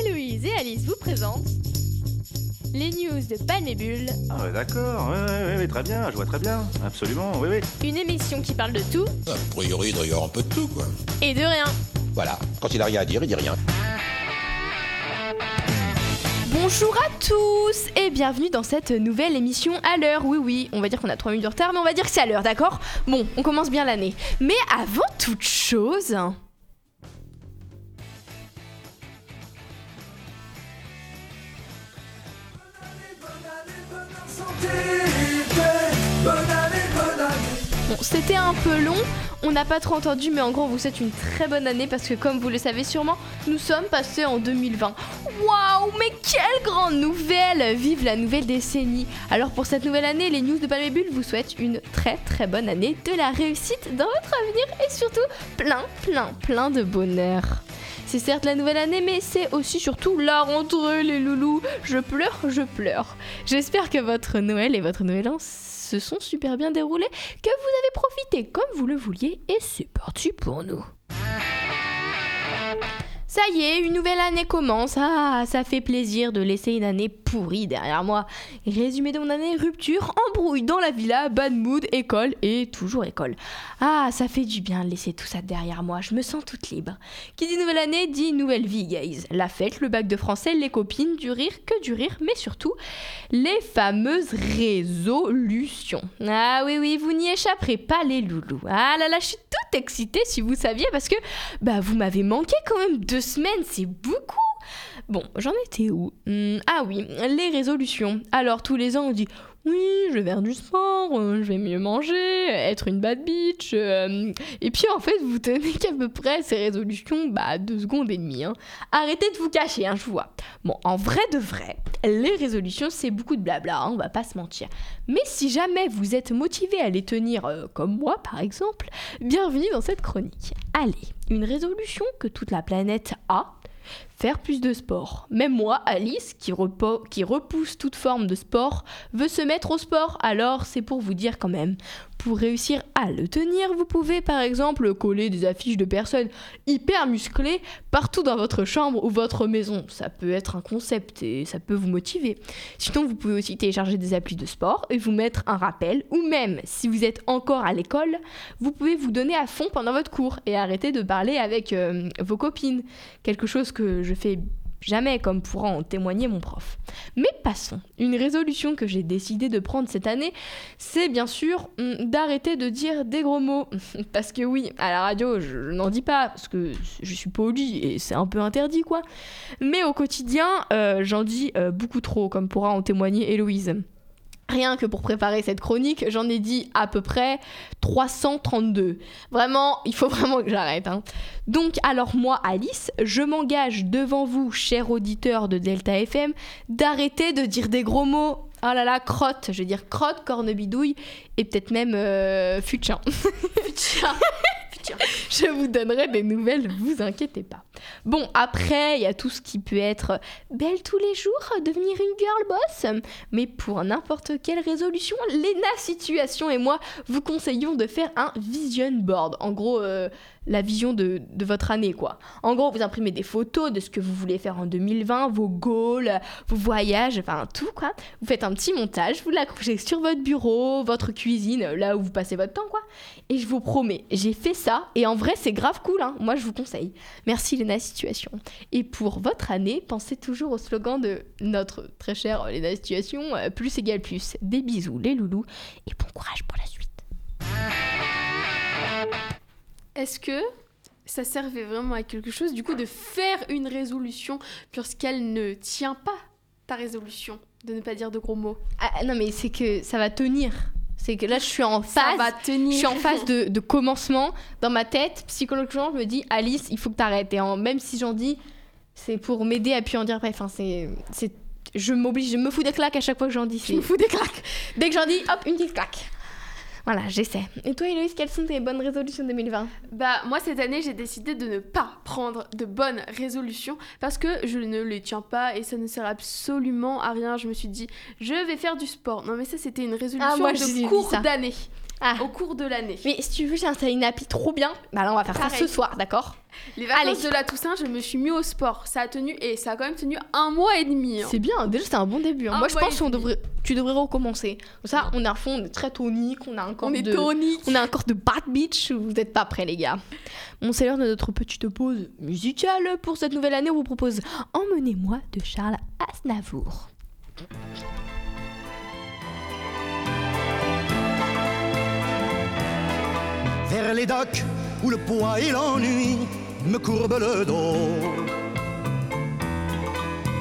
Héloïse et Alice vous présentent les news de Palmébule, Ah ouais, d'accord, ouais, ouais, ouais, très bien, je vois très bien, absolument, oui, oui. une émission qui parle de tout A priori, il doit y avoir un peu de tout, quoi. et de rien. Voilà, quand il a rien à dire, il dit rien. Bonjour à tous et bienvenue dans cette nouvelle émission à l'heure. Oui, oui, on va dire qu'on a 3 minutes de retard, mais on va dire que c'est à l'heure, d'accord? Bon, on commence bien l'année. Mais avant toute chose. C'était un peu long, on n'a pas trop entendu, mais en gros, vous souhaite une très bonne année parce que, comme vous le savez sûrement, nous sommes passés en 2020. Waouh, mais quelle grande nouvelle Vive la nouvelle décennie Alors, pour cette nouvelle année, les news de Palmébule vous souhaitent une très très bonne année, de la réussite dans votre avenir et surtout plein, plein, plein de bonheur. C'est certes la nouvelle année, mais c'est aussi surtout la rentrée, les loulous. Je pleure, je pleure. J'espère que votre Noël et votre Nouvel An sont super bien déroulés, que vous avez profité comme vous le vouliez, et c'est parti pour nous. Ça y est, une nouvelle année commence. Ah, ça fait plaisir de laisser une année pourrie derrière moi. Résumé de mon année, rupture, embrouille dans la villa, bad mood, école et toujours école. Ah, ça fait du bien de laisser tout ça derrière moi. Je me sens toute libre. Qui dit nouvelle année dit nouvelle vie, guys. La fête, le bac de français, les copines, du rire, que du rire, mais surtout les fameuses résolutions. Ah oui, oui, vous n'y échapperez pas, les loulous. Ah là là, je suis toute excitée si vous saviez parce que bah vous m'avez manqué quand même deux semaines, c'est beaucoup. Bon, j'en étais où? Hmm, Ah oui, les résolutions. Alors tous les ans on dit oui, je vais faire du sport, euh, je vais mieux manger, être une bad bitch. euh, et puis en fait, vous tenez qu'à peu près ces résolutions, bah deux secondes et demie. hein. Arrêtez de vous cacher, hein, je vois. Bon, en vrai de vrai, les résolutions c'est beaucoup de blabla, hein, on va pas se mentir. Mais si jamais vous êtes motivé à les tenir, euh, comme moi par exemple, bienvenue dans cette chronique. Allez, une résolution que toute la planète a, faire plus de sport. Même moi, Alice, qui, qui repousse toute forme de sport, veut se mettre au sport, alors c'est pour vous dire quand même. Pour réussir à le tenir, vous pouvez par exemple coller des affiches de personnes hyper musclées partout dans votre chambre ou votre maison. Ça peut être un concept et ça peut vous motiver. Sinon, vous pouvez aussi télécharger des applis de sport et vous mettre un rappel, ou même si vous êtes encore à l'école, vous pouvez vous donner à fond pendant votre cours et arrêter de parler avec euh, vos copines. Quelque chose que fais jamais comme pourra en témoigner mon prof. Mais passons. Une résolution que j'ai décidé de prendre cette année, c'est bien sûr hum, d'arrêter de dire des gros mots. Parce que oui, à la radio, je, je n'en dis pas, parce que je suis polie et c'est un peu interdit quoi. Mais au quotidien, euh, j'en dis euh, beaucoup trop, comme pourra en témoigner Héloïse. Rien que pour préparer cette chronique, j'en ai dit à peu près 332. Vraiment, il faut vraiment que j'arrête. hein. Donc, alors moi, Alice, je m'engage devant vous, chers auditeurs de Delta FM, d'arrêter de dire des gros mots. Oh là là, crotte, je vais dire crotte, cornebidouille et peut-être même euh, futin. Je vous donnerai des nouvelles, vous inquiétez pas. Bon, après, il y a tout ce qui peut être belle tous les jours, devenir une girl boss. Mais pour n'importe quelle résolution, Lena Situation et moi vous conseillons de faire un vision board. En gros, euh, la vision de, votre année, quoi. En gros, vous imprimez des photos de ce que vous voulez faire en 2020, vos goals, vos voyages, enfin tout, quoi. Vous faites un petit montage, vous l'accrochez sur votre bureau, votre cuisine, là où vous passez votre temps, quoi. Et je vous promets, j'ai fait ça et en vrai, c'est grave cool, hein. Moi, je vous conseille. Merci, Lena Situation. Et pour votre année, pensez toujours au slogan de notre très chère Lena Situation euh, plus égale plus. Des bisous, les loulous, et bon courage pour la suite. Est-ce que ça servait vraiment à quelque chose, du coup, de faire une résolution puisqu'elle ne tient pas ta résolution de ne pas dire de gros mots? Ah, non, mais c'est que ça va tenir. C'est que là, je suis en Ça phase. va tenir. Je suis en phase de, de commencement. Dans ma tête, psychologiquement, je me dis, Alice, il faut que t'arrêtes. Et en, même si j'en dis, c'est pour m'aider à puis en dire. Bref, enfin, c'est, c'est, je m'oblige, je me fous des claques à chaque fois que j'en dis. Je me fous des claques. Dès que j'en dis, hop, une petite claque. Voilà, j'essaie. Et toi, Héloïse, quelles sont tes bonnes résolutions 2020 Bah, moi, cette année, j'ai décidé de ne pas prendre de bonnes résolutions parce que je ne les tiens pas et ça ne sert absolument à rien. Je me suis dit, je vais faire du sport. Non, mais ça, c'était une résolution Ah, moi, de cours d'année. Ah. au cours de l'année. Mais si tu veux, j'ai installé une appli trop bien. Bah là, on va faire ça ce soir, d'accord Les vacances Allez. de la Toussaint, je me suis mis au sport. Ça a tenu et ça a quand même tenu un mois et demi. hein. C'est bien, déjà c'est un bon début. hein. Un Moi je pense demi. devrait, tu devrais recommencer. Comme ça, on est à fond, on est très tonique, on a un corps On est de... tonique. On a un corps de bad bitch, vous n'êtes pas prêts les gars. Bon, c'est l'heure de notre petite pause musicale. Pour cette nouvelle année, on vous propose Emmenez-moi de Charles Aznavour. Vers les docks où le poids et l'ennui me courbent le dos.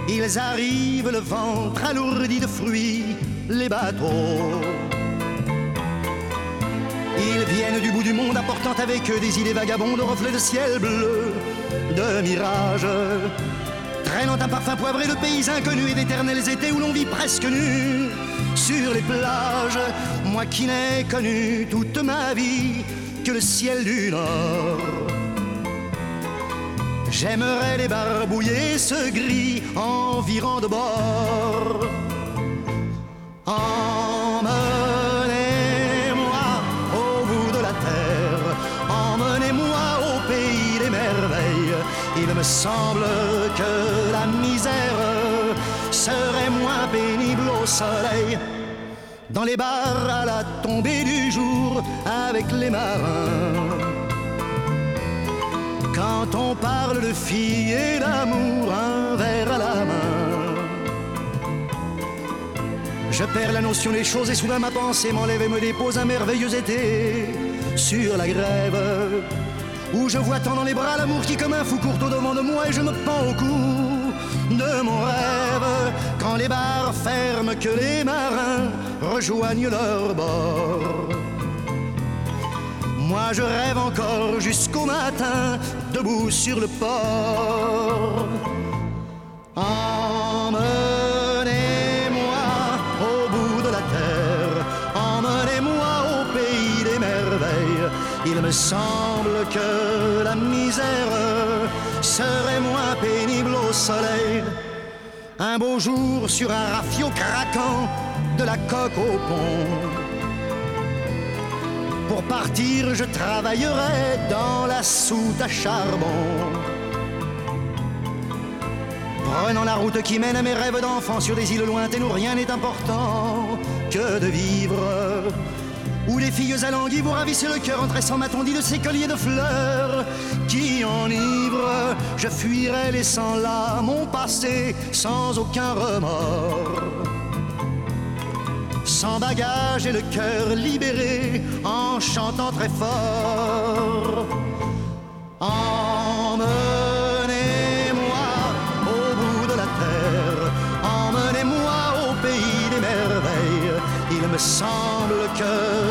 Ils arrivent le ventre alourdi de fruits, les bateaux. Ils viennent du bout du monde apportant avec eux des idées vagabondes, reflets de ciel bleu, de mirages. Traînant un parfum poivré de pays inconnus et d'éternels étés où l'on vit presque nu sur les plages. Moi qui n'ai connu toute ma vie que le ciel du Nord. J'aimerais les barbouiller ce gris environ de bord. Emmenez-moi au bout de la terre, emmenez-moi au pays des merveilles. Il me semble que la misère serait moins pénible au soleil. Dans les bars à la tombée du jour avec les marins. Quand on parle de filles et d'amour, un verre à la main. Je perds la notion des choses et soudain ma pensée m'enlève et me dépose un merveilleux été sur la grève. Où je vois tant dans les bras l'amour qui comme un fou court au devant de moi et je me pends au cou de mon rêve. Quand les bars ferment, que les marins rejoignent leur bord. Moi je rêve encore jusqu'au matin, debout sur le port. Emmenez-moi au bout de la terre, emmenez-moi au pays des merveilles. Il me semble que la misère serait moins pénible au soleil. Un beau jour sur un rafio craquant de la coque au pont. Pour partir, je travaillerai dans la soute à charbon. Prenant la route qui mène à mes rêves d'enfant sur des îles lointaines où rien n'est important que de vivre. Où les filles alanguies vous ravissent le cœur en tressant ma tondie de ces colliers de fleurs qui enivrent. Je fuirai laissant là mon passé sans aucun remords sans bagage et le cœur libéré en chantant très fort. Emmenez-moi au bout de la terre, emmenez-moi au pays des merveilles. Il me semble que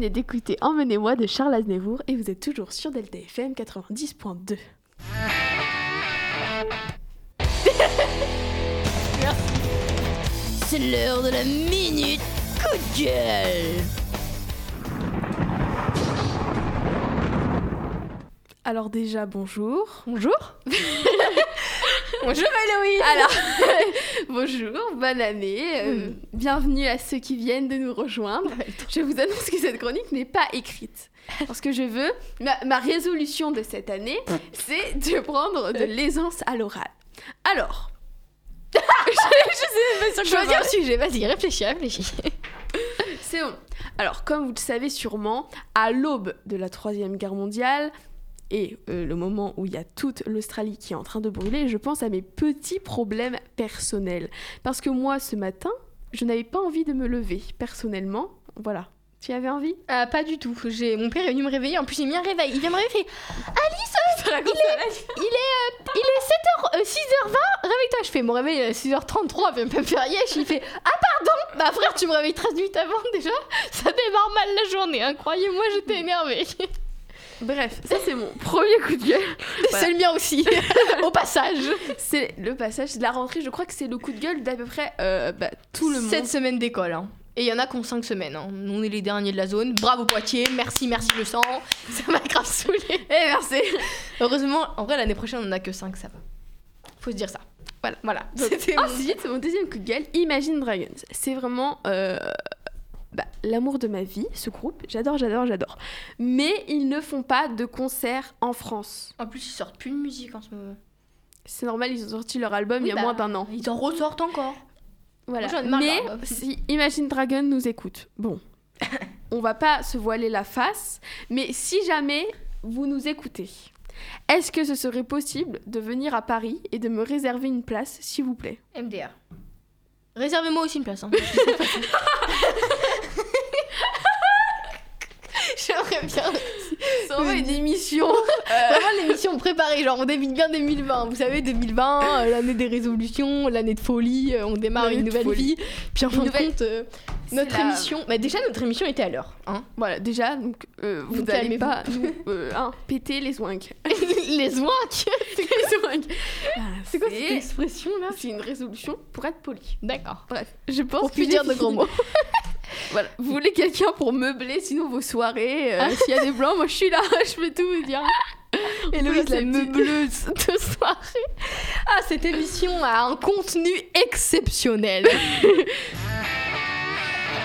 Venez d'écouter Emmenez-moi de Charles Aznavour et vous êtes toujours sur Delta FM 90.2. C'est l'heure de la minute coup de gueule. Alors déjà, bonjour. Bonjour. Bonjour Héloïse. Alors, bonjour, bonne année, euh, bienvenue à ceux qui viennent de nous rejoindre. Je vous annonce que cette chronique n'est pas écrite. Parce que je veux, ma, ma résolution de cette année, c'est de prendre de l'aisance à l'oral. Alors, je, je sais pas Choisis un sujet, vas-y, réfléchis, réfléchis. C'est bon. Alors, comme vous le savez sûrement, à l'aube de la Troisième Guerre mondiale et euh, le moment où il y a toute l'Australie qui est en train de brûler, je pense à mes petits problèmes personnels. Parce que moi, ce matin, je n'avais pas envie de me lever, personnellement. Voilà. Tu avais envie? Ah, pas du tout. J'ai mon père est venu me réveiller. En plus, j'ai mis un réveil. Il vient me réveiller. il Alice, ça là. Il est, euh, il est 7h, 6h20, réveille-toi. Je fais mon réveil à 6h33, viens me faire yesh. Il fait Ah, pardon Bah, frère, tu me réveilles 13 minutes avant déjà. Ça démarre mal la journée, hein. croyez-moi, j'étais énervée. Bref, ça c'est mon premier coup de gueule. Voilà. C'est le mien aussi, au passage. C'est le passage de la rentrée. Je crois que c'est le coup de gueule d'à peu près euh, bah, tout le monde. Cette semaine d'école. hein. Et il y en a qui ont 5 semaines. hein. On est les derniers de la zone. Bravo Poitiers, merci, merci le sang. Ça m'a grave saoulé. Eh merci. Heureusement, en vrai, l'année prochaine, on en a que 5, ça va. Faut se dire ça. Voilà, voilà. C'était mon- Ensuite, mon deuxième coup de gueule, Imagine Dragons. C'est vraiment euh, bah, l'amour de ma vie, ce groupe. J'adore, j'adore, j'adore. Mais ils ne font pas de concerts en France. En plus, ils sortent plus de musique en ce moment. C'est normal, ils ont sorti leur album il y a bah, moins d'un an. Ils en ressortent encore. Voilà. Moi, Mais si Imagine Dragon nous écoute, bon, on va pas se voiler la face, mais si jamais vous nous écoutez, est-ce que ce serait possible de venir à Paris et de me réserver une place, s'il vous plaît? MDR. Réservez-moi aussi une place. Hein. J'aimerais bien. C'est vraiment une émission. Vraiment l'émission préparée, genre on débute bien 2020. Vous savez, 2020, euh, l'année des résolutions, l'année de folie, euh, on démarre L'année une de nouvelle folie. vie. Puis en fin de nouvelle- compte, euh, notre la- émission. Bah déjà, notre émission était à l'heure. Hein Voilà, déjà, donc, euh, vous n'allez calmez-vous. pas nous euh, hein, péter les ouinques. Les ouinques les. C'est quoi cette expression là? C'est une résolution pour être poli. D'accord. Bref, je pense Pour que plus j'ai dire de fini. gros mots. Voilà, vous voulez quelqu'un pour meubler sinon vos soirées euh, S'il y a des blancs, moi je suis là, je peux tout vous dire. Héloïse, la meubleuse de soirée. Ah, cette émission a un contenu exceptionnel.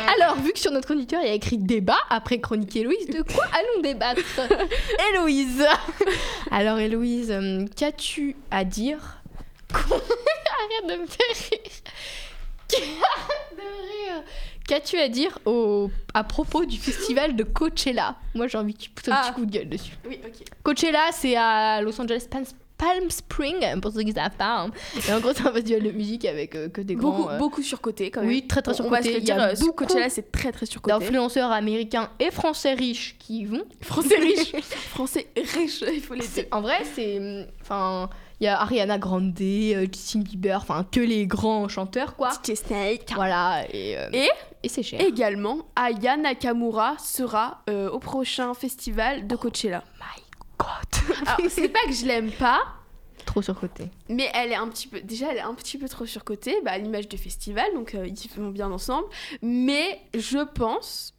Alors, vu que sur notre chroniqueur il y a écrit débat après chronique Héloïse, de quoi allons débattre? Héloïse Alors, Héloïse, euh, qu'as-tu à dire? Arrête de me faire rire. Arrête de rire. Qu'as-tu à dire au... à propos du festival de Coachella? Moi, j'ai envie que tu pousses un Ah. petit coup de gueule dessus. Oui, ok. Coachella, c'est à Los Angeles, Palm, Palm Spring, pour ceux qui ne savent pas. hein. Et en gros, c'est un festival de musique avec euh, que des grands. Beaucoup, euh, beaucoup surcoté quand même. oui, très très On- On va se surcoté. le Il y a dire, euh, beaucoup Coachella c'est très très surcoté. d'influenceurs américains et français riches qui y vont. Français riche. Français riche, il faut les dire. En vrai, c'est. hum, Enfin, il y a Ariana Grande, euh, Justin Bieber, enfin, que les grands chanteurs, quoi. DJ Snake. Voilà, et. euh, Et et c'est cher. également, Aya Nakamura sera euh, au prochain festival de Coachella. My God. Alors, c'est pas que je l'aime pas, Trop surcoté. mais elle est un petit peu. Déjà, elle est un petit peu trop surcotée, bah, à l'image du festival, donc euh, ils vont bien ensemble. Mais je pense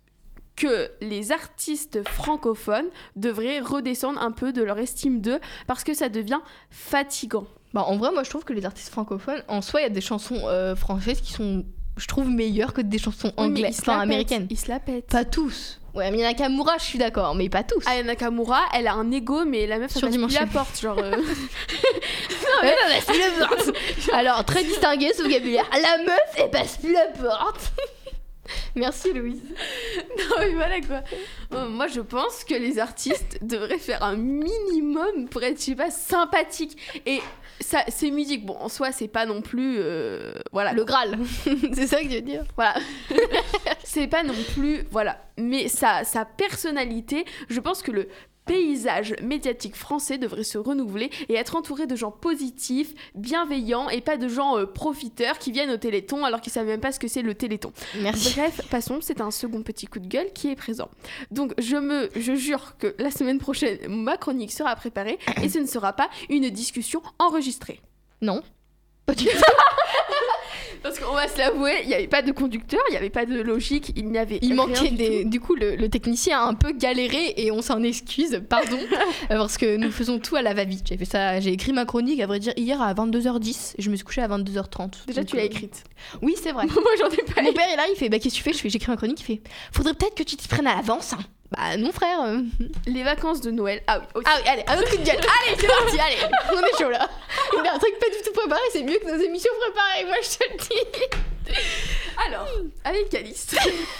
que les artistes francophones devraient redescendre un peu de leur estime d'eux parce que ça devient fatigant. Bah, en vrai, moi, je trouve que les artistes francophones, en soi, il y a des chansons euh, françaises qui sont, je trouve, meilleures que des chansons anglaises, enfin américaines. Ils se la pètent. Pas tous. Ouais, Mia Nakamura, je suis d'accord, mais pas tous. Aya Nakamura, elle a un ego, mais la meuf, ça passe plus la porte, genre... euh, non, mais c'est la porte. Alors, très distingué ce vocabulaire. La meuf, elle passe plus la porte. Merci Louise. Non, mais voilà quoi. Euh, Moi, je pense que les artistes devraient faire un minimum pour être, je sais pas, sympathiques. Et ça, ces musiques, bon, en soi, c'est pas non plus. euh, voilà. Le Graal. c'est ça que je veux dire. Voilà. c'est pas non plus. Voilà. Mais sa, sa personnalité, je pense que le paysage médiatique français devrait se renouveler et être entouré de gens positifs, bienveillants et pas de gens euh, profiteurs qui viennent au téléthon alors qu'ils savent même pas ce que c'est le téléthon. Merci. Bref, passons, c'est un second petit coup de gueule qui est présent. Donc je me je jure que la semaine prochaine ma chronique sera préparée et ce ne sera pas une discussion enregistrée. Non. Pas du tout. Parce qu'on va se l'avouer, il n'y avait pas de conducteur, il n'y avait pas de logique, il n'y avait Il rien manquait du des. tout. Du coup, le, le technicien a un peu galéré et on s'en excuse, pardon, euh, parce que nous faisons tout à la va-vite. J'ai fait ça, j'ai écrit ma chronique, à vrai dire, hier à 22h10 et je me suis couchée à 22h30. Déjà tu l'as euh, écrite. Oui, c'est vrai. Moi j'en ai pas Mon père est là, il fait Bah, qu'est-ce que tu fais? Je fais J'écris ma chronique, il fait Faudrait peut-être que tu t'y prennes à l'avance. hein. Bah, non, frère. euh. Les vacances de Noël. Ah oui, aussi. Ah oui, allez, un autre coup de gueule. Allez, c'est parti, allez, on est chaud là. Il a un truc pas du tout préparé, c'est mieux que nos émissions préparées, moi je te le dis. Alors, avec Alice,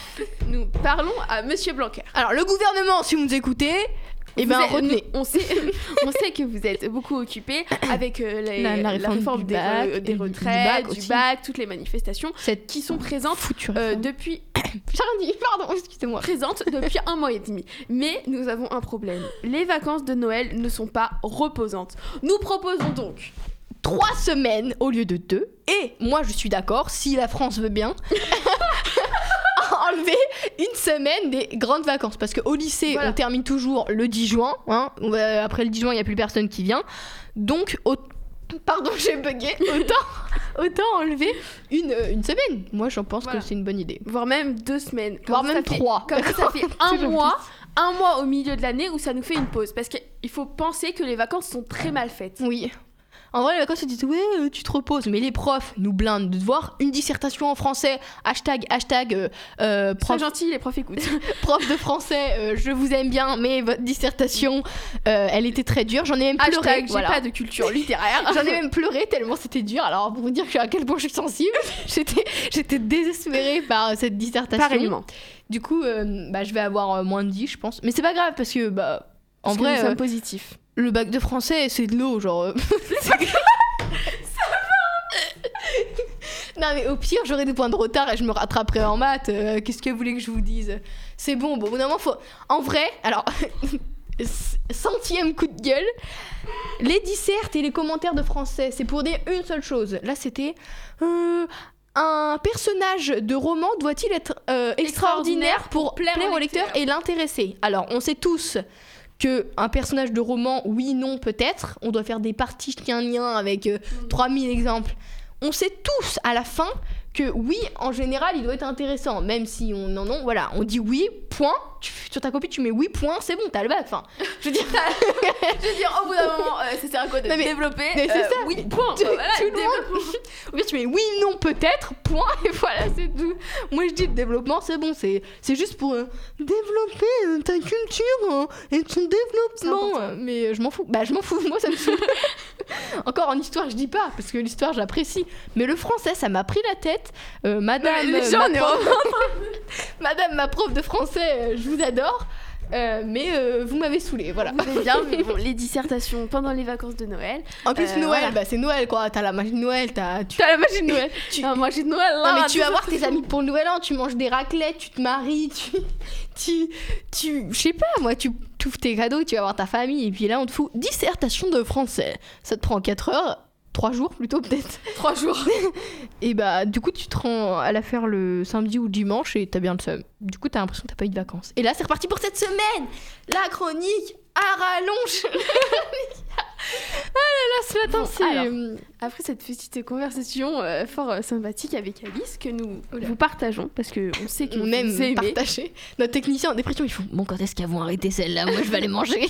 nous parlons à Monsieur Blanquer. Alors, le gouvernement, si vous nous écoutez, Eh Vous ben, retenez. on sait, on sait que vous êtes beaucoup occupés avec euh, les- La- la réforme du des, bac re- des et du retraites, bac du bac, toutes les manifestations Cette qui sont présentes euh, depuis Charlie, pardon, excusez-moi. présentes depuis un mois et demi. Mais nous avons un problème. Les vacances de Noël ne sont pas reposantes. Nous proposons donc Trois semaines au lieu de deux. Et moi, je suis d'accord, si la France veut bien, enlever une semaine des grandes vacances. Parce qu'au lycée, Voilà. on termine toujours le 10 juin. hein. Va- après le 10 juin, il n'y a plus personne qui vient. Donc, au- pardon, j'ai bugué. Autant, autant enlever une, une semaine. Moi, j'en pense Voilà. que c'est une bonne idée. voire même deux semaines. Voire même fait- trois. Comme ça, ça fait un mois, un mois au milieu de l'année où ça nous fait une pause. Parce qu'il faut penser que les vacances sont très mal faites. Oui. En vrai, les vacances, ils disent ouais, euh, tu te reposes. Mais les profs nous blindent de devoir une dissertation en français. Hashtag, hashtag, euh, euh, Très prof, gentil, les profs écoutent. prof de français, euh, je vous aime bien, mais votre dissertation, euh, elle était très dure. J'en ai même pleuré. J'ai voilà. pas de culture littéraire. J'en ai même pleuré tellement c'était dur. Alors, pour vous dire à quel point je suis sensible, j'étais, j'étais désespérée par cette dissertation. Pareillement. Du coup, bah, je vais avoir moins de 10, je pense. Mais c'est pas grave parce que, bah, en Parce que vrai, nous sommes positifs. Le bac de français, c'est de l'eau, genre. euh. Non mais au pire j'aurai des points de retard et je me rattraperai en maths. euh, Qu'est-ce que vous voulez que je vous dise? C'est bon, bon, au bout moment faut... En vrai, alors, centième coup de gueule, les dissertes et les commentaires de français, c'est pour dire une seule chose. Là c'était... euh, un personnage de roman doit-il être euh, extraordinaire pour plaire, au lecteur et l'intéresser? Alors, on sait tous que un personnage de roman, oui, non, peut-être. On doit faire des parties chien-lien avec euh, 3000 exemples. On sait tous à la fin que oui, en général, il doit être intéressant. Même si on non, non, voilà, on dit oui, point. Tu- sur ta copie, tu mets oui, point, c'est bon, t'as le bac. Enfin, je veux dire, Je veux dire, au bout d'un moment, euh, ça sert à quoi de Non, mais- développer mais Euh, ça. Oui, point. Tout- Voilà, tout le. Ou bien tu mets oui, non, peut-être, point, et voilà, c'est tout. Moi je dis le développement, c'est bon, c'est, c'est juste pour euh, développer euh, ta culture euh, et ton développement. Euh, Mais je m'en fous, bah je m'en fous, moi ça me saoule. Encore en histoire, je dis pas, parce que l'histoire j'apprécie. Mais le français, ça m'a pris la tête. Madame, ma prof- madame, ma prof de français, je vous adore. Euh, mais euh, vous m'avez saoulé, voilà. Vous bien, mais bon, les dissertations pendant les vacances de Noël. En plus, Euh, Noël, voilà. bah, c'est Noël quoi. T'as la magie de Noël, t'as. Tu... T'as la magie de Noël. Tu- moi j'ai de Noël là. Non mais tu vas voir tes amis pour le nouvel an, tu manges des raclettes, tu te maries, tu tu tu je sais pas moi, tu ouvres tes cadeaux, tu vas voir ta famille et puis là on te fout dissertation de français. Ça te prend 4 heures, 3 jours plutôt peut-être. Trois jours. Et bah du coup tu te rends à la faire le samedi ou dimanche et t'as bien le seum. Du coup t'as l'impression que t'as pas eu de vacances. Et là c'est reparti pour cette semaine. La chronique à rallonge. ah là là ce matin Bon, c'est alors. Après cette petite conversation euh, fort euh, sympathique avec Alice que nous vous partageons parce que on sait que on aime partager. Notre technicien en dépression, il faut Bon, quand est-ce qu'elles vont arrêter celle-là Moi, je vais aller manger.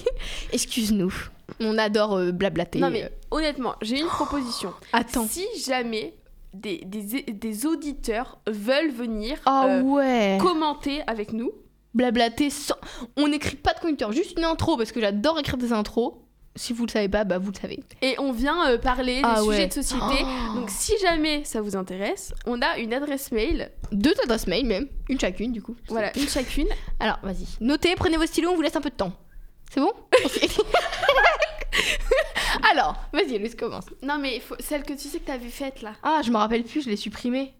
Excuse-nous. On adore euh, blablater. Non mais euh. honnêtement, j'ai une proposition. Attends. Si jamais des, des, des auditeurs veulent venir Ah euh, ouais. commenter avec nous, Blablater sans. On n'écrit pas de conducteur, juste une intro parce que j'adore écrire des intros. Si vous le savez pas, bah vous le savez. et on vient euh, parler Ah des ouais. sujets de société. Oh. Donc si jamais ça vous intéresse, on a une adresse mail, Deux adresses mail même, une chacune du coup. voilà, une chacune. Alors vas-y, notez, prenez vos stylos, on vous laisse un peu de temps. C'est bon? Alors, vas-y, laisse commence. Non mais faut- celle que tu sais que t'avais faite là. Ah, je me rappelle plus, je l'ai supprimé.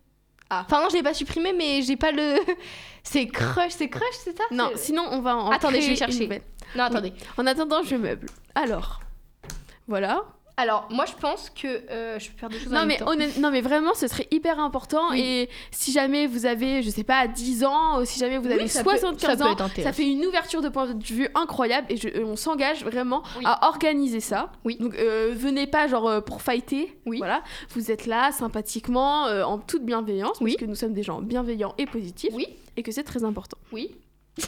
Ah. Enfin non, je l'ai pas supprimé, mais j'ai pas le. C'est crush, c'est crush, c'est ça? Non, C'est- sinon on va en Attendez, je vais créer une chercher. nouvelle. Non, attendez. En attendant, je meuble. Alors, voilà. Alors, moi, je pense que euh, je peux faire des choses en Non même mais, temps. honnête- non mais vraiment, ce serait hyper important. Oui. Et si jamais vous avez, je sais pas, 10 ans, ou si jamais vous Oui, avez ça peut- 75 ça peut ans, ça fait une ouverture de point de vue incroyable. Et je- euh, on s'engage vraiment Oui. à organiser ça. Oui. Donc euh, venez pas genre euh, pour fighter. Oui. Voilà. Vous êtes là sympathiquement, en toute bienveillance, Oui. parce que nous sommes des gens bienveillants et positifs. Oui. Et que c'est très important. Oui.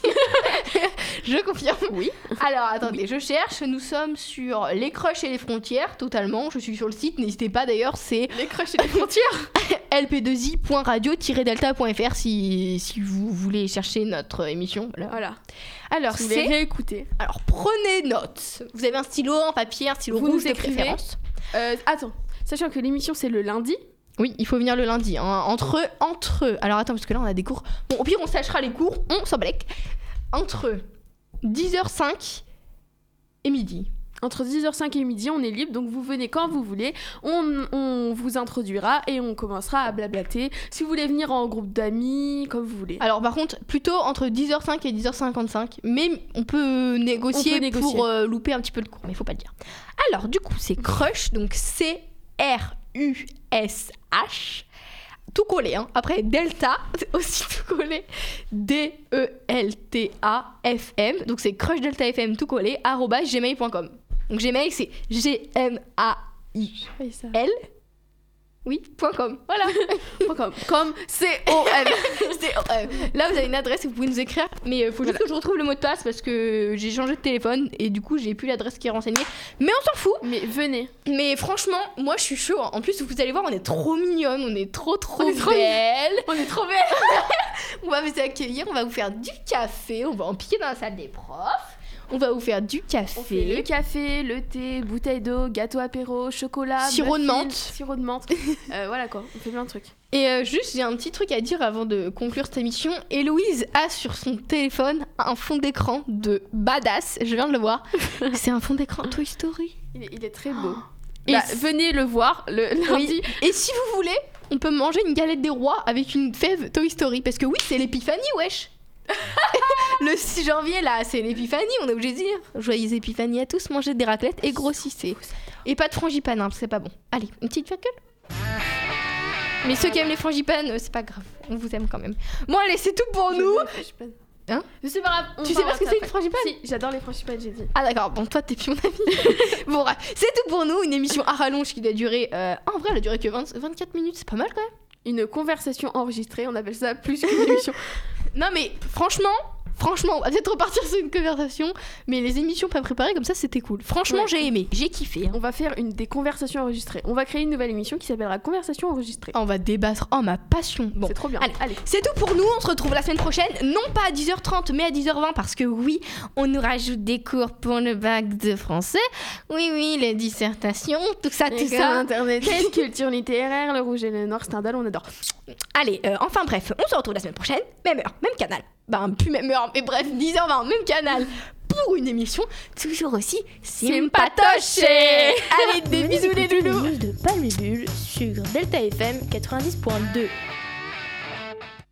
je confirme. Oui. Alors, attendez, je cherche. Nous sommes sur les crushs et les frontières, totalement. Je suis sur le site. N'hésitez pas d'ailleurs, c'est Les crushs et les frontières. lp2i.radio-delta.fr si, si vous voulez chercher notre émission. Voilà. voilà. Alors, Si c'est. réécouter. Alors, prenez note. Vous avez un stylo, un papier, un stylo Vous rouge de préférence. Euh, attends, sachant que l'émission c'est le lundi. Oui, il faut venir le lundi. hein. Entre, entre. Alors attends, parce que là on a des cours. Bon, au pire, on sachera les cours, on s'en balèque. Entre 10h05 et midi. Entre 10h05 et midi, on est libre, donc vous venez quand vous voulez. On, on vous introduira et on commencera à blablater. Si vous voulez venir en groupe d'amis, comme vous voulez. Alors par contre, plutôt entre 10h05 et 10h55, mais on peut négocier, On peut négocier. pour euh, louper un petit peu le cours, mais il faut pas le dire. Alors du coup, c'est Crush, donc C R U S H tout collé hein. Après Delta aussi tout collé D E L T A F M. Donc c'est Crush Delta FM tout collé gmail.com. Donc Gmail c'est G M A I Oui, point .com. Voilà. C-O-M. C'est- euh, là, vous avez une adresse, vous pouvez nous écrire. Mais il faut juste que je retrouve le mot de passe parce que j'ai changé de téléphone et du coup, j'ai plus l'adresse qui est renseignée. Mais on s'en fout. Mais venez. Mais franchement, moi, je suis chaud. En plus, vous allez voir, on est trop mignonne, on est trop trop On est trop belle. On est trop belle. On va vous accueillir, on va vous faire du café, on va en piquer dans la salle des profs. On va vous faire du On fait le café. café, le thé, bouteille d'eau, gâteau apéro, chocolat, Sirop de menthe. Sirop de menthe. Euh, voilà quoi, on fait plein de trucs. Et euh, juste, j'ai un petit truc à dire avant de conclure cette émission. Héloïse a sur son téléphone un fond d'écran de badass. Je viens de le voir. C'est un fond d'écran Toy Story. Il est, il est très beau. Et Bah, venez le voir le lundi. Et si vous voulez, on peut manger une galette des rois avec une fève Toy Story. Parce que oui, c'est l'épiphanie, wesh. le 6 janvier, là, c'est l'épiphanie, on est obligé de dire. Joyeuse épiphanie à tous, mangez des raclettes et grossissez. Et pas de frangipane, hein, c'est pas bon. Allez, une petite facule Mais ceux qui aiment les frangipanes, euh, c'est pas grave, on vous aime quand même. Bon, allez, c'est tout pour Je nous. Hein c'est pas grave. Tu sais pas ce que c'est une frangipane. Si, j'adore les frangipanes, j'ai dit. Ah d'accord, bon toi t'es plus mon ami. bon c'est tout pour nous, une émission à rallonge qui doit durer... euh, En vrai elle a duré que 20 24 minutes, c'est pas mal quand même. Une conversation enregistrée, on appelle ça plus qu'une émission. Non mais franchement, franchement, on va peut-être repartir sur une conversation, mais les émissions pas préparées comme ça c'était cool. Franchement Ouais. j'ai aimé, j'ai kiffé. hein. On va faire une des conversations enregistrées. On va créer une nouvelle émission qui s'appellera Conversation enregistrée. On va débattre, oh ma passion. Bon, C'est trop bien. allez. Allez. C'est tout pour nous, on se retrouve la semaine prochaine, non pas à 10h30 mais à 10h20 parce que oui, on nous rajoute des cours pour le bac de français. Oui, oui, les dissertations, tout ça, tout ça. internet, culture littéraire, le rouge et le noir, Stendhal, on adore. Allez, euh, enfin bref, on se retrouve la semaine prochaine, même heure, même canal. Ben, plus même heure, mais bref, 10h20, même canal. Pour une émission toujours aussi sympatoche. Allez, des bisous les loulous. de Palme Bulle sur Delta FM 90.2.